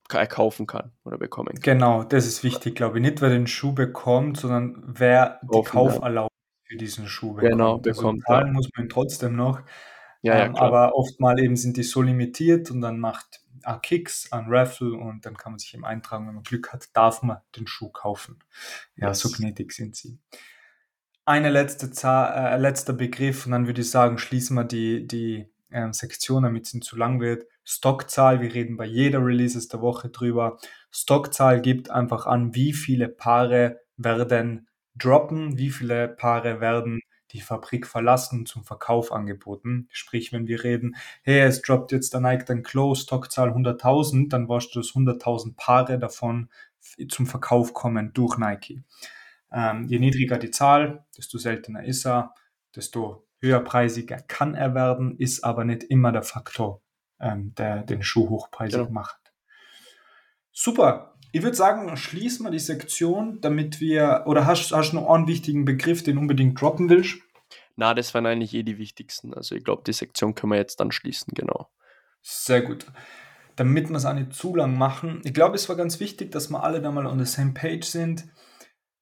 kaufen kann oder bekommen kann. Genau, das ist wichtig, glaube ich. Nicht, wer den Schuh bekommt, sondern wer die Kauferlaubnis für diesen Schuh bekommt. Genau, also bekommt. Also ja. muss man trotzdem noch. Ja, ja, ähm, aber oftmal eben sind die so limitiert und dann macht ein Kicks, ein Raffle und dann kann man sich eben eintragen, wenn man Glück hat, darf man den Schuh kaufen. Ja, yes. so gnädig sind sie. Eine letzte Zahl, äh, letzter Begriff und dann würde ich sagen, schließen wir die, die ähm, Sektion, damit es nicht zu lang wird. Stockzahl, wir reden bei jeder Releases der Woche drüber. Stockzahl gibt einfach an, wie viele Paare werden droppen, wie viele Paare werden die Fabrik verlassen zum Verkauf angeboten. Sprich, wenn wir reden, hey, es droppt jetzt der Nike dann Close, Stockzahl 100.000, dann warst du, dass 100.000 Paare davon zum Verkauf kommen durch Nike. Ähm, je niedriger die Zahl, desto seltener ist er, desto höherpreisiger kann er werden, ist aber nicht immer der Faktor, ähm, der den Schuh hochpreisig genau. macht. Super. Ich würde sagen, schließen wir die Sektion, damit wir, oder hast, du noch einen wichtigen Begriff, den unbedingt droppen willst? Na, das waren eigentlich eh die wichtigsten. Also ich glaube, die Sektion können wir jetzt dann schließen, genau. Sehr gut. Damit wir es auch nicht zu lang machen. Ich glaube, es war ganz wichtig, dass wir alle da mal on the same page sind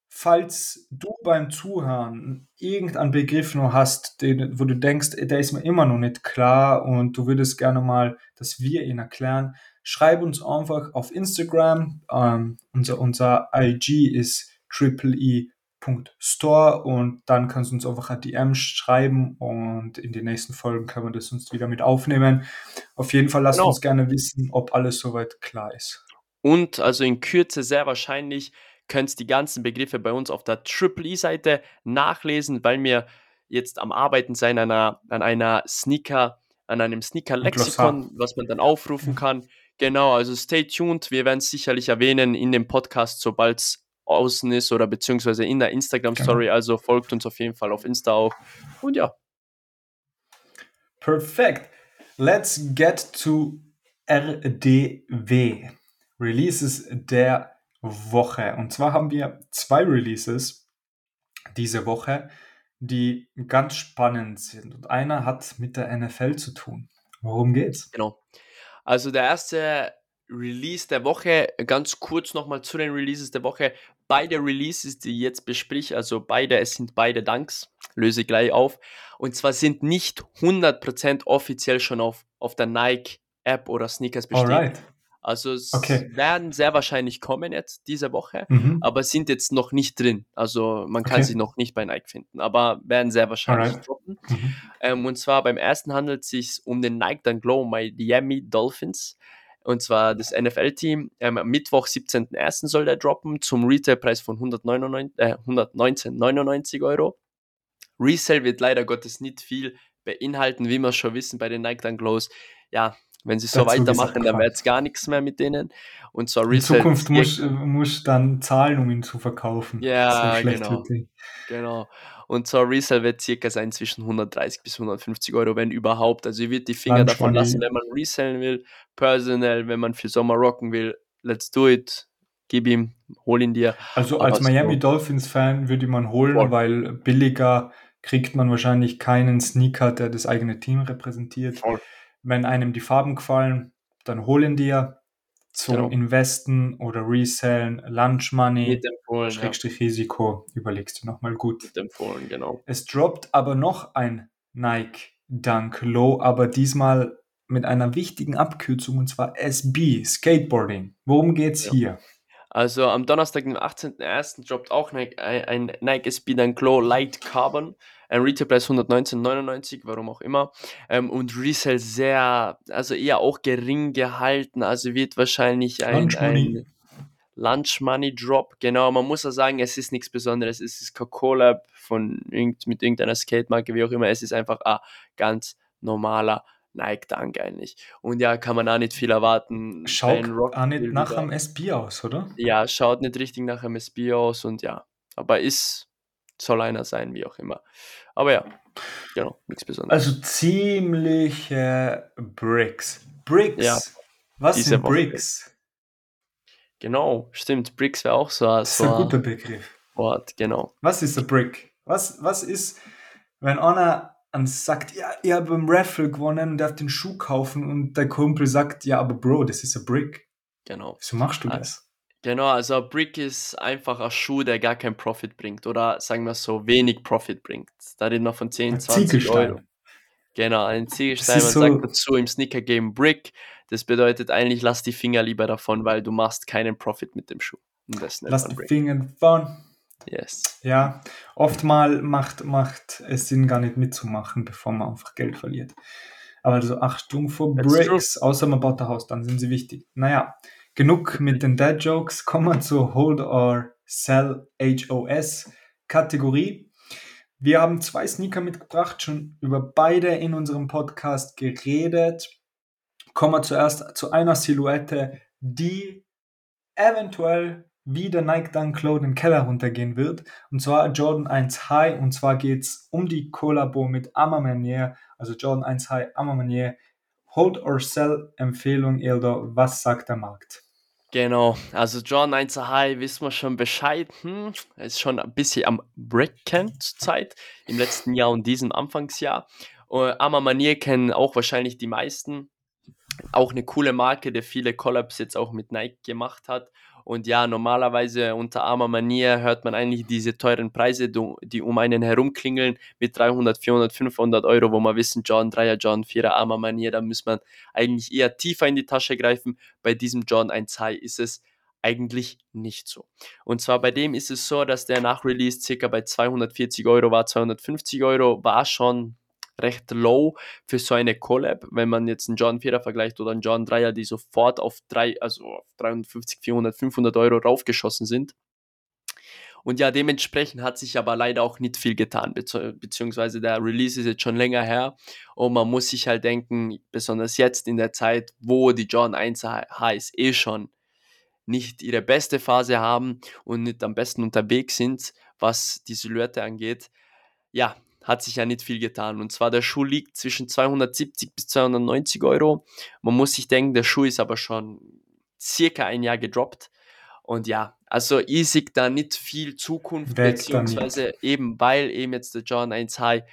falls du beim Zuhören irgendeinen Begriff noch hast, den, wo du denkst, der ist mir immer noch nicht klar und du würdest gerne mal, dass wir ihn erklären, schreib uns einfach auf Instagram. Ähm, unser, unser IG ist triple.store und dann kannst du uns einfach ein DM schreiben und in den nächsten Folgen können wir das uns wieder mit aufnehmen. Auf jeden Fall lasst genau. uns gerne wissen, ob alles soweit klar ist. Und also in Kürze sehr wahrscheinlich könnt die ganzen Begriffe bei uns auf der Triple E-Seite nachlesen, weil wir jetzt am Arbeiten sein an einer, an einer Sneaker, an einem Sneaker-Lexikon, was man dann aufrufen kann. Genau, also stay tuned. Wir werden es sicherlich erwähnen in dem Podcast, sobald es außen ist oder beziehungsweise in der Instagram-Story. Genau. Also folgt uns auf jeden Fall auf Insta auch. Und ja. Perfekt. Let's get to RDW. Releases der Woche. Und zwar haben wir zwei Releases diese Woche, die ganz spannend sind. Und einer hat mit der NFL zu tun. Worum geht's? Genau. Also der erste Release der Woche, ganz kurz nochmal zu den Releases der Woche. Beide Releases, die ich jetzt besprich, also beide, es sind beide Danks, löse gleich auf. Und zwar sind nicht 100% offiziell schon auf, auf der Nike App oder Sneakers bestätigt. Alright. Also es okay. werden sehr wahrscheinlich kommen jetzt diese Woche, mhm. aber sind jetzt noch nicht drin. Also man kann okay. sie noch nicht bei Nike finden, aber werden sehr wahrscheinlich Alright. droppen. Mhm. Ähm, und zwar beim ersten handelt es sich um den Nike Dunk Glow Miami Dolphins. Und zwar das NFL-Team. Ähm, am Mittwoch, 17.01. soll der droppen zum Retailpreis von 199, äh, 119,99 Euro. Resale wird leider Gottes nicht viel beinhalten, wie wir schon wissen bei den Nike Dunk Glows. Ja, wenn sie so Dazu weitermachen, dann wird es gar nichts mehr mit denen. Und zwar In Zukunft muss, muss dann zahlen, um ihn zu verkaufen. Ja, genau. Genau. Und so Resale wird circa sein zwischen 130 bis 150 Euro, wenn überhaupt. Also ihr wird die Finger Lunch davon lassen, wenn man resellen will. Personal, wenn man für Sommer rocken will, let's do it. Gib ihm, hol ihn dir. Also als Miami so. Dolphins Fan würde man holen, Voll. weil billiger kriegt man wahrscheinlich keinen Sneaker, der das eigene Team repräsentiert. Voll. Wenn einem die Farben gefallen, dann holen dir zum genau. Investen oder Resellen, Lunch Money, empfohlen, Schrägstrich ja. Risiko, überlegst du nochmal gut. empfohlen, genau. Es droppt aber noch ein Nike Dunk Low, aber diesmal mit einer wichtigen Abkürzung und zwar SB, Skateboarding. Worum geht's ja. hier? Also am Donnerstag, den 18.01. droppt auch Nike, ein Nike SB Dunk Low Light Carbon ein Retailpreis 119,99, warum auch immer. Ähm, und Resale sehr, also eher auch gering gehalten. Also wird wahrscheinlich ein Lunch Money, ein Lunch Money Drop. Genau, man muss ja sagen, es ist nichts Besonderes. Es ist Coca-Cola von irgend, mit irgendeiner Skatemarke, wie auch immer. Es ist einfach ein ganz normaler Nike Dunk eigentlich. Und ja, kann man auch nicht viel erwarten. Schaut auch nicht nach einem SB aus, oder? Ja, schaut nicht richtig nach einem SB aus und ja, aber ist soll einer sein, wie auch immer. Aber ja, genau, nichts Besonderes. Also ziemliche Bricks. Bricks. Ja, Was sind Bricks? Genau, stimmt. Bricks wäre auch so, das ist ein guter Begriff. Wort, genau. Was ist ein Brick? Was, was ist, wenn einer sagt, ja, ich habe im Raffle gewonnen und darf den Schuh kaufen und der Kumpel sagt, ja, aber Bro, das ist ein Brick. Genau. Wieso machst du das? Genau, also Brick ist einfach ein Schuh, der gar keinen Profit bringt oder sagen wir so, wenig Profit bringt. Da reden wir von 10, ein 20 Ziegelstein. Euro. Genau, ein Ziegelstein. Man so sagt dazu im Sneaker Game Brick. Das bedeutet eigentlich, lass die Finger lieber davon, weil du machst keinen Profit mit dem Schuh. lass die Finger davon. Yes. Ja, oftmal macht, macht es Sinn, gar nicht mitzumachen, bevor man einfach Geld verliert. Aber also Achtung vor Bricks, außer man baut ein Haus, dann sind sie wichtig. Naja, Genug mit den Dad Jokes, kommen wir zur Hold or Sell HOS Kategorie. Wir haben zwei Sneaker mitgebracht, schon über beide in unserem Podcast geredet. Kommen wir zuerst zu einer Silhouette, die eventuell wie der Nike Dunk Low den Keller runtergehen wird. Und zwar Jordan 1 High. Und zwar geht es um die Kollabo mit Amamanier, also Jordan 1 High Amamanier. Hold or Sell Empfehlung, Elder, was sagt der Markt? Genau, also John 1 High wissen wir schon Bescheid. Hm, ist schon ein bisschen am Breaken zur Zeit, im letzten Jahr und diesem Anfangsjahr. Uh, Ama Manier kennen auch wahrscheinlich die meisten. Auch eine coole Marke, der viele Collabs jetzt auch mit Nike gemacht hat. Und ja, normalerweise unter armer Manier hört man eigentlich diese teuren Preise, die um einen herumklingeln mit 300, 400, 500 Euro, wo man wissen, John 3er, John 4er, armer Manier, da muss man eigentlich eher tiefer in die Tasche greifen. Bei diesem John 1 High ist es eigentlich nicht so. Und zwar bei dem ist es so, dass der nach Release circa bei 240 Euro war, 250 Euro war schon recht low für so eine Collab, wenn man jetzt einen John 4er vergleicht oder einen John 3er, die sofort auf, drei, also auf 350, 400, 500 Euro raufgeschossen sind. Und ja, dementsprechend hat sich aber leider auch nicht viel getan, beziehungsweise der Release ist jetzt schon länger her und man muss sich halt denken, besonders jetzt in der Zeit, wo die John 1 Highs eh schon nicht ihre beste Phase haben und nicht am besten unterwegs sind, was die Silhouette angeht, ja, hat sich ja nicht viel getan. Und zwar der Schuh liegt zwischen 270 bis 290 Euro. Man muss sich denken, der Schuh ist aber schon circa ein Jahr gedroppt. Und ja, also ich sehe da nicht viel Zukunft, Weg beziehungsweise eben weil eben jetzt der John 1 High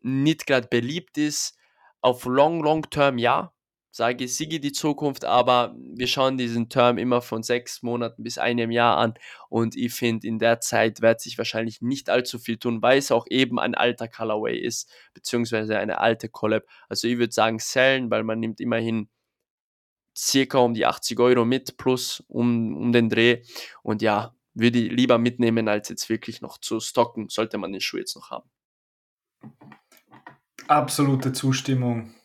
nicht gerade beliebt ist. Auf Long, Long Term ja, sage Sigi die Zukunft, aber wir schauen diesen Term immer von sechs Monaten bis einem Jahr an und ich finde, in der Zeit wird sich wahrscheinlich nicht allzu viel tun, weil es auch eben ein alter Colorway ist, beziehungsweise eine alte Collab. Also ich würde sagen sellen, weil man nimmt immerhin circa um die 80 Euro mit plus um, um den Dreh und ja, würde ich lieber mitnehmen, als jetzt wirklich noch zu stocken, sollte man den Schuh jetzt noch haben. Absolute Zustimmung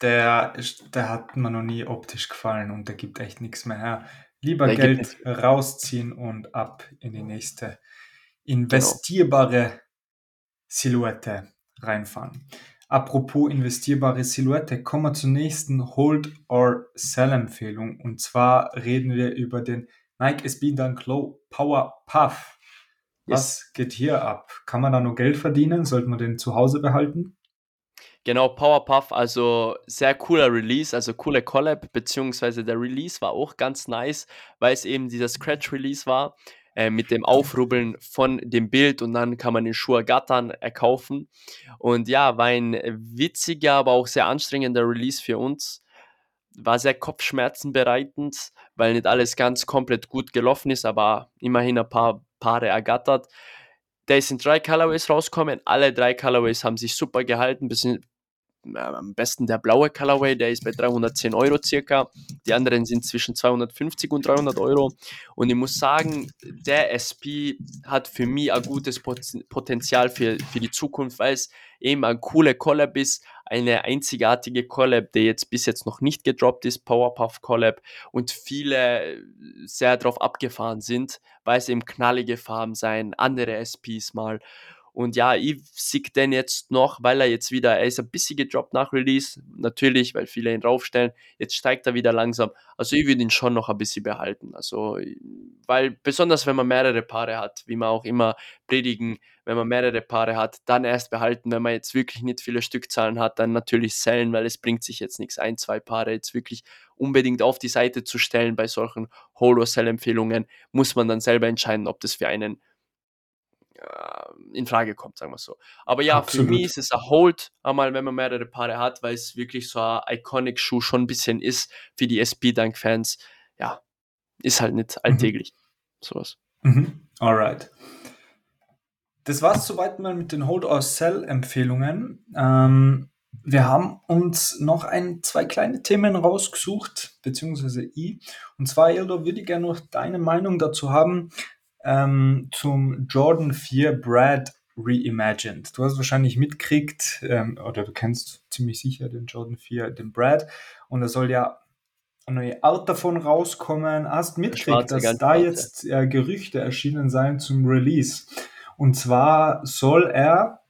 der, der hat mir noch nie optisch gefallen und der gibt echt nichts mehr her. Lieber der Geld rausziehen und ab in die nächste investierbare genau. Silhouette reinfahren. Apropos investierbare Silhouette, kommen wir zur nächsten Hold or Sell Empfehlung. Und zwar reden wir über den Nike SB Dunk Low Power Puff. Was yes. geht hier ab? Kann man da nur Geld verdienen? Sollte man den zu Hause behalten? Genau, Powerpuff, also sehr cooler Release, also coole Collab, beziehungsweise der Release war auch ganz nice, weil es eben dieser Scratch-Release war, äh, mit dem Aufrubbeln von dem Bild und dann kann man den Schuh ergattern, erkaufen. Und ja, war ein witziger, aber auch sehr anstrengender Release für uns. War sehr kopfschmerzenbereitend, weil nicht alles ganz komplett gut gelaufen ist, aber immerhin ein paar Paare ergattert. Da sind drei Colorways rauskommen. Alle drei Colorways haben sich super gehalten, am besten der blaue Colorway, der ist bei 310 Euro circa. Die anderen sind zwischen 250 und 300 Euro. Und ich muss sagen, der SP hat für mich ein gutes Potenzial für, für die Zukunft, weil es eben ein cooler Collab ist, eine einzigartige Collab, der jetzt bis jetzt noch nicht gedroppt ist, Powerpuff Collab und viele sehr darauf abgefahren sind, weil es eben knallige Farben sein, andere SPs mal und ja, ich sehe den jetzt noch, weil er jetzt wieder, er ist ein bisschen gedroppt nach Release, natürlich, weil viele ihn draufstellen. Jetzt steigt er wieder langsam. Also ich würde ihn schon noch ein bisschen behalten. Also, weil besonders wenn man mehrere Paare hat, wie man auch immer predigen, wenn man mehrere Paare hat, dann erst behalten. Wenn man jetzt wirklich nicht viele Stückzahlen hat, dann natürlich sellen, weil es bringt sich jetzt nichts, ein, zwei Paare jetzt wirklich unbedingt auf die Seite zu stellen bei solchen Holo-Sell-Empfehlungen, muss man dann selber entscheiden, ob das für einen in Frage kommt, sagen wir so. Aber ja, Absolut. für mich ist es ein Hold, einmal wenn man mehrere Paare hat, weil es wirklich so ein Iconic-Schuh schon ein bisschen ist für die SP-Dunk-Fans. Ja, ist halt nicht mhm. alltäglich. Mhm. Sowas. Mhm. Alright. Das war es soweit mal mit den Hold or Sell-Empfehlungen. Ähm, wir haben uns noch ein, zwei kleine Themen rausgesucht, beziehungsweise ich. Und zwar, Ildo, würde ich gerne noch deine Meinung dazu haben ähm, zum Jordan 4 Brad Reimagined. Du hast wahrscheinlich mitgekriegt, ähm, oder du kennst ziemlich sicher den Jordan 4, den Brad, und da soll ja eine neue Art davon rauskommen. Hast mitgekriegt, dass da jetzt äh, Gerüchte erschienen seien zum Release. Und zwar soll er,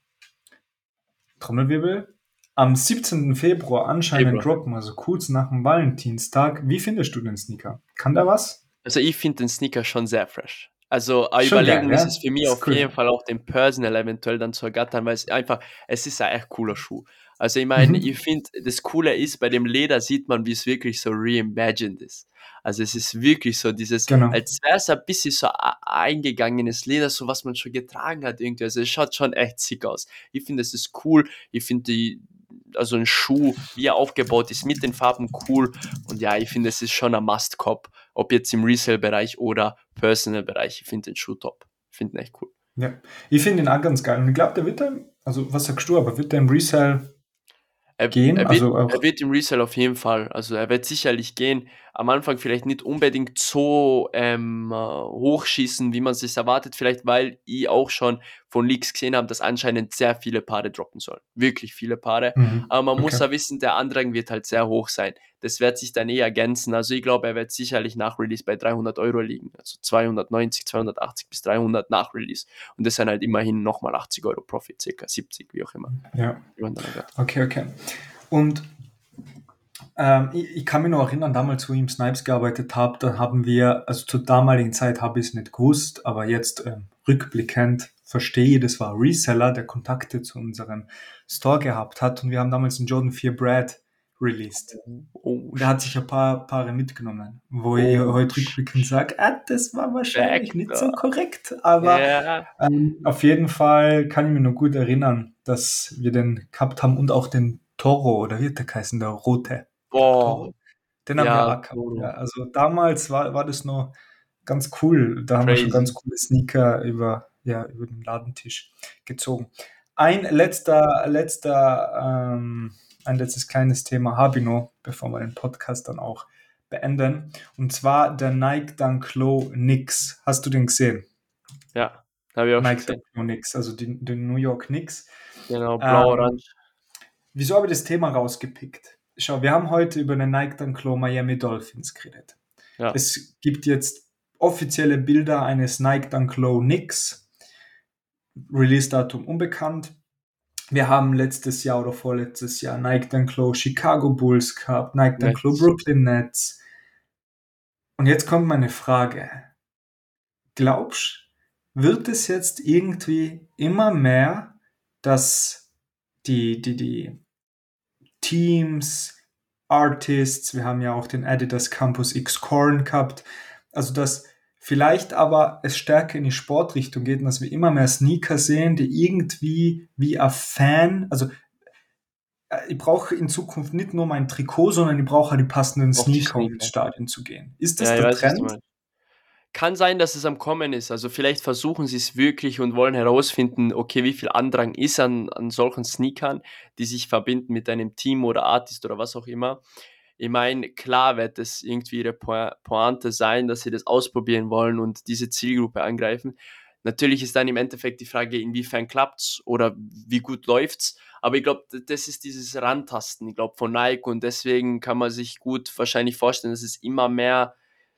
Trommelwirbel, am 17. Februar anscheinend Februar. droppen, also kurz nach dem Valentinstag. Wie findest du den Sneaker? Kann der was? Also ich finde den Sneaker schon sehr fresh. Also eine Schon Überlegung geil, ist es für mich auf cool. jeden Fall auch den Personal eventuell dann zu ergattern, weil es einfach, es ist ein echt cooler Schuh. Also ich meine, mhm. ich finde, das Coole ist, bei dem Leder sieht man, wie es wirklich so reimagined ist. Also es ist wirklich so dieses, genau. als wäre es ein bisschen so eingegangenes Leder, so was man schon getragen hat irgendwie. Also es schaut schon echt sick aus. Ich finde, es ist cool. Ich finde, die also ein Schuh, wie er aufgebaut ist, mit den Farben cool. Und ja, ich finde, es ist schon ein Must-Cop, ob jetzt im Resale-Bereich oder Personal-Bereich. Ich finde den Schuh top. Ich finde ihn echt cool. Ja, ich finde ihn auch ganz geil. Und ich glaube, der wird dann, also was sagst du, aber wird der im Resale er, gehen? Er wird, also er wird im Resale auf jeden Fall. Also er wird sicherlich gehen. Am Anfang vielleicht nicht unbedingt so ähm, äh, hochschießen, wie man es sich erwartet. Vielleicht, weil ich auch schon von Leaks gesehen habe, dass anscheinend sehr viele Paare droppen sollen. Wirklich viele Paare. Mhm. Aber man okay. muss ja wissen, der Andrang wird halt sehr hoch sein. Das wird sich dann eh ergänzen. Also ich glaube, er wird sicherlich nach Release bei 300 Euro liegen. Also 290, 280 bis 300 nach Release. Und das sind halt immerhin nochmal 80 Euro Profit, circa 70, wie auch immer. Ja. Okay, okay. Und ähm, ich, ich, kann mich noch erinnern, damals, wo ich im Snipes gearbeitet habe, da haben wir, also zur damaligen Zeit habe ich es nicht gewusst, aber jetzt ähm, rückblickend verstehe, das war Reseller, der Kontakte zu unserem Store gehabt hat und wir haben damals einen Jordan 4 Brad released. Oh, der hat sich ein paar Paare mitgenommen, wo oh, ich heute rückblickend sage, ah, das war wahrscheinlich Back, nicht so korrekt, aber yeah. ähm, auf jeden Fall kann ich mich noch gut erinnern, dass wir den gehabt haben und auch den Toro oder wie der heißen, der rote. Boah. Den haben ja, wir auch gehabt. Ja, also damals war, war das noch ganz cool. Da haben wir schon ganz coole Sneaker über, ja, über den Ladentisch gezogen. Ein letzter, letzter, ähm, ein letztes kleines Thema habe ich noch, bevor wir den Podcast dann auch beenden. Und zwar der Nike Dunk Low Knicks. Hast du den gesehen? Ja, habe ich auch Nike gesehen. Dunk Low Knicks, also die, die New York Knicks. Genau, blau-orange. Ähm, wieso habe ich das Thema rausgepickt? Schau, wir haben heute über den Nike Dunk Low Miami Dolphins geredet. Ja. Es gibt jetzt offizielle Bilder eines Nike Dunk Low Knicks. Release-Datum unbekannt. Wir haben letztes Jahr oder vorletztes Jahr Nike Dunk Low Chicago Bulls gehabt, Nike Dunk Low Brooklyn Nets. Und jetzt kommt meine Frage. Glaubst, wird es jetzt irgendwie immer mehr, dass die, die, die Teams, Artists, wir haben ja auch den Adidas Campus X Corn gehabt. Also, dass vielleicht aber es stärker in die Sportrichtung geht und dass wir immer mehr Sneaker sehen, die irgendwie wie ein Fan, also äh, ich brauche in Zukunft nicht nur mein Trikot, sondern ich brauche die passenden Sneaker, um ins Stadion zu gehen. Ist das ja, der weiß, Trend? Kann sein, dass es am Kommen ist. Also vielleicht versuchen sie es wirklich und wollen herausfinden, okay, wie viel Andrang ist an, an solchen Sneakern, die sich verbinden mit einem Team oder Artist oder was auch immer. Ich meine, klar wird es irgendwie ihre Pointe sein, dass sie das ausprobieren wollen und diese Zielgruppe angreifen. Natürlich ist dann im Endeffekt die Frage, inwiefern klappt es oder wie gut läuft es. Aber ich glaube, das ist dieses Rantasten, ich glaube, von Nike und deswegen kann man sich gut wahrscheinlich vorstellen, dass es immer mehr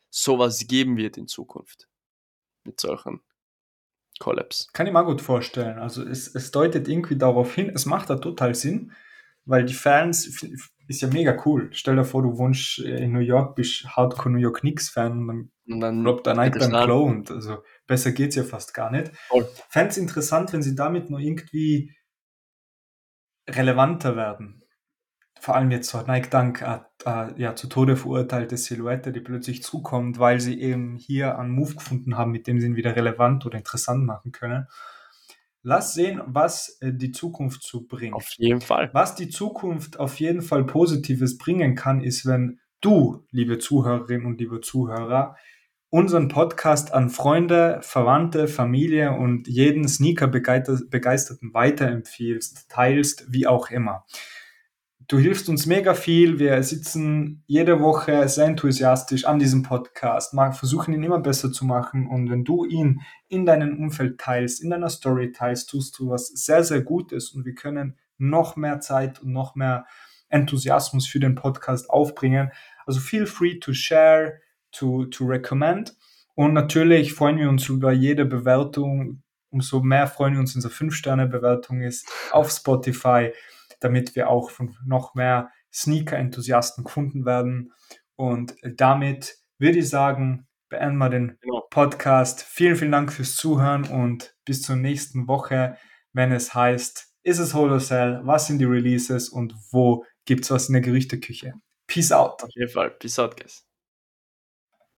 sowas geben wird in Zukunft. Mit solchen Collabs. Kann ich mir gut vorstellen. Also es, es deutet irgendwie darauf hin, es macht da total Sinn, weil die Fans, ist ja mega cool. Stell dir vor, du wohnst in New York, bist Hardcore New York Knicks Fan und dann, dann droppt der Nike dann cloned. Also besser geht's ja fast gar nicht. Fände es interessant, wenn sie damit nur irgendwie relevanter werden vor allem jetzt so Nike Dank äh, äh, ja, zu Tode verurteilte Silhouette, die plötzlich zukommt, weil sie eben hier einen Move gefunden haben, mit dem sie ihn wieder relevant oder interessant machen können. Lass sehen, was äh, die Zukunft zu bringt. Auf jeden Fall. Was die Zukunft auf jeden Fall Positives bringen kann, ist, wenn du, liebe Zuhörerinnen und liebe Zuhörer, unseren Podcast an Freunde, Verwandte, Familie und jeden Sneaker-Begeisterten weiterempfiehlst, teilst, wie auch immer. Du hilfst uns mega viel. Wir sitzen jede Woche sehr enthusiastisch an diesem Podcast, versuchen ihn immer besser zu machen. Und wenn du ihn in deinem Umfeld teilst, in deiner Story teilst, tust du was sehr, sehr Gutes. Und wir können noch mehr Zeit und noch mehr Enthusiasmus für den Podcast aufbringen. Also feel free to share, to, to recommend. Und natürlich freuen wir uns über jede Bewertung. Umso mehr freuen wir uns, wenn es eine 5-Sterne-Bewertung ist auf Spotify damit wir auch von noch mehr Sneaker-Enthusiasten gefunden werden. Und damit würde ich sagen, beenden wir den genau. Podcast. Vielen, vielen Dank fürs Zuhören und bis zur nächsten Woche, wenn es heißt, ist es Holocell, was sind die Releases und wo gibt es was in der Gerüchteküche. Peace out. Auf jeden Fall. Peace out, guys.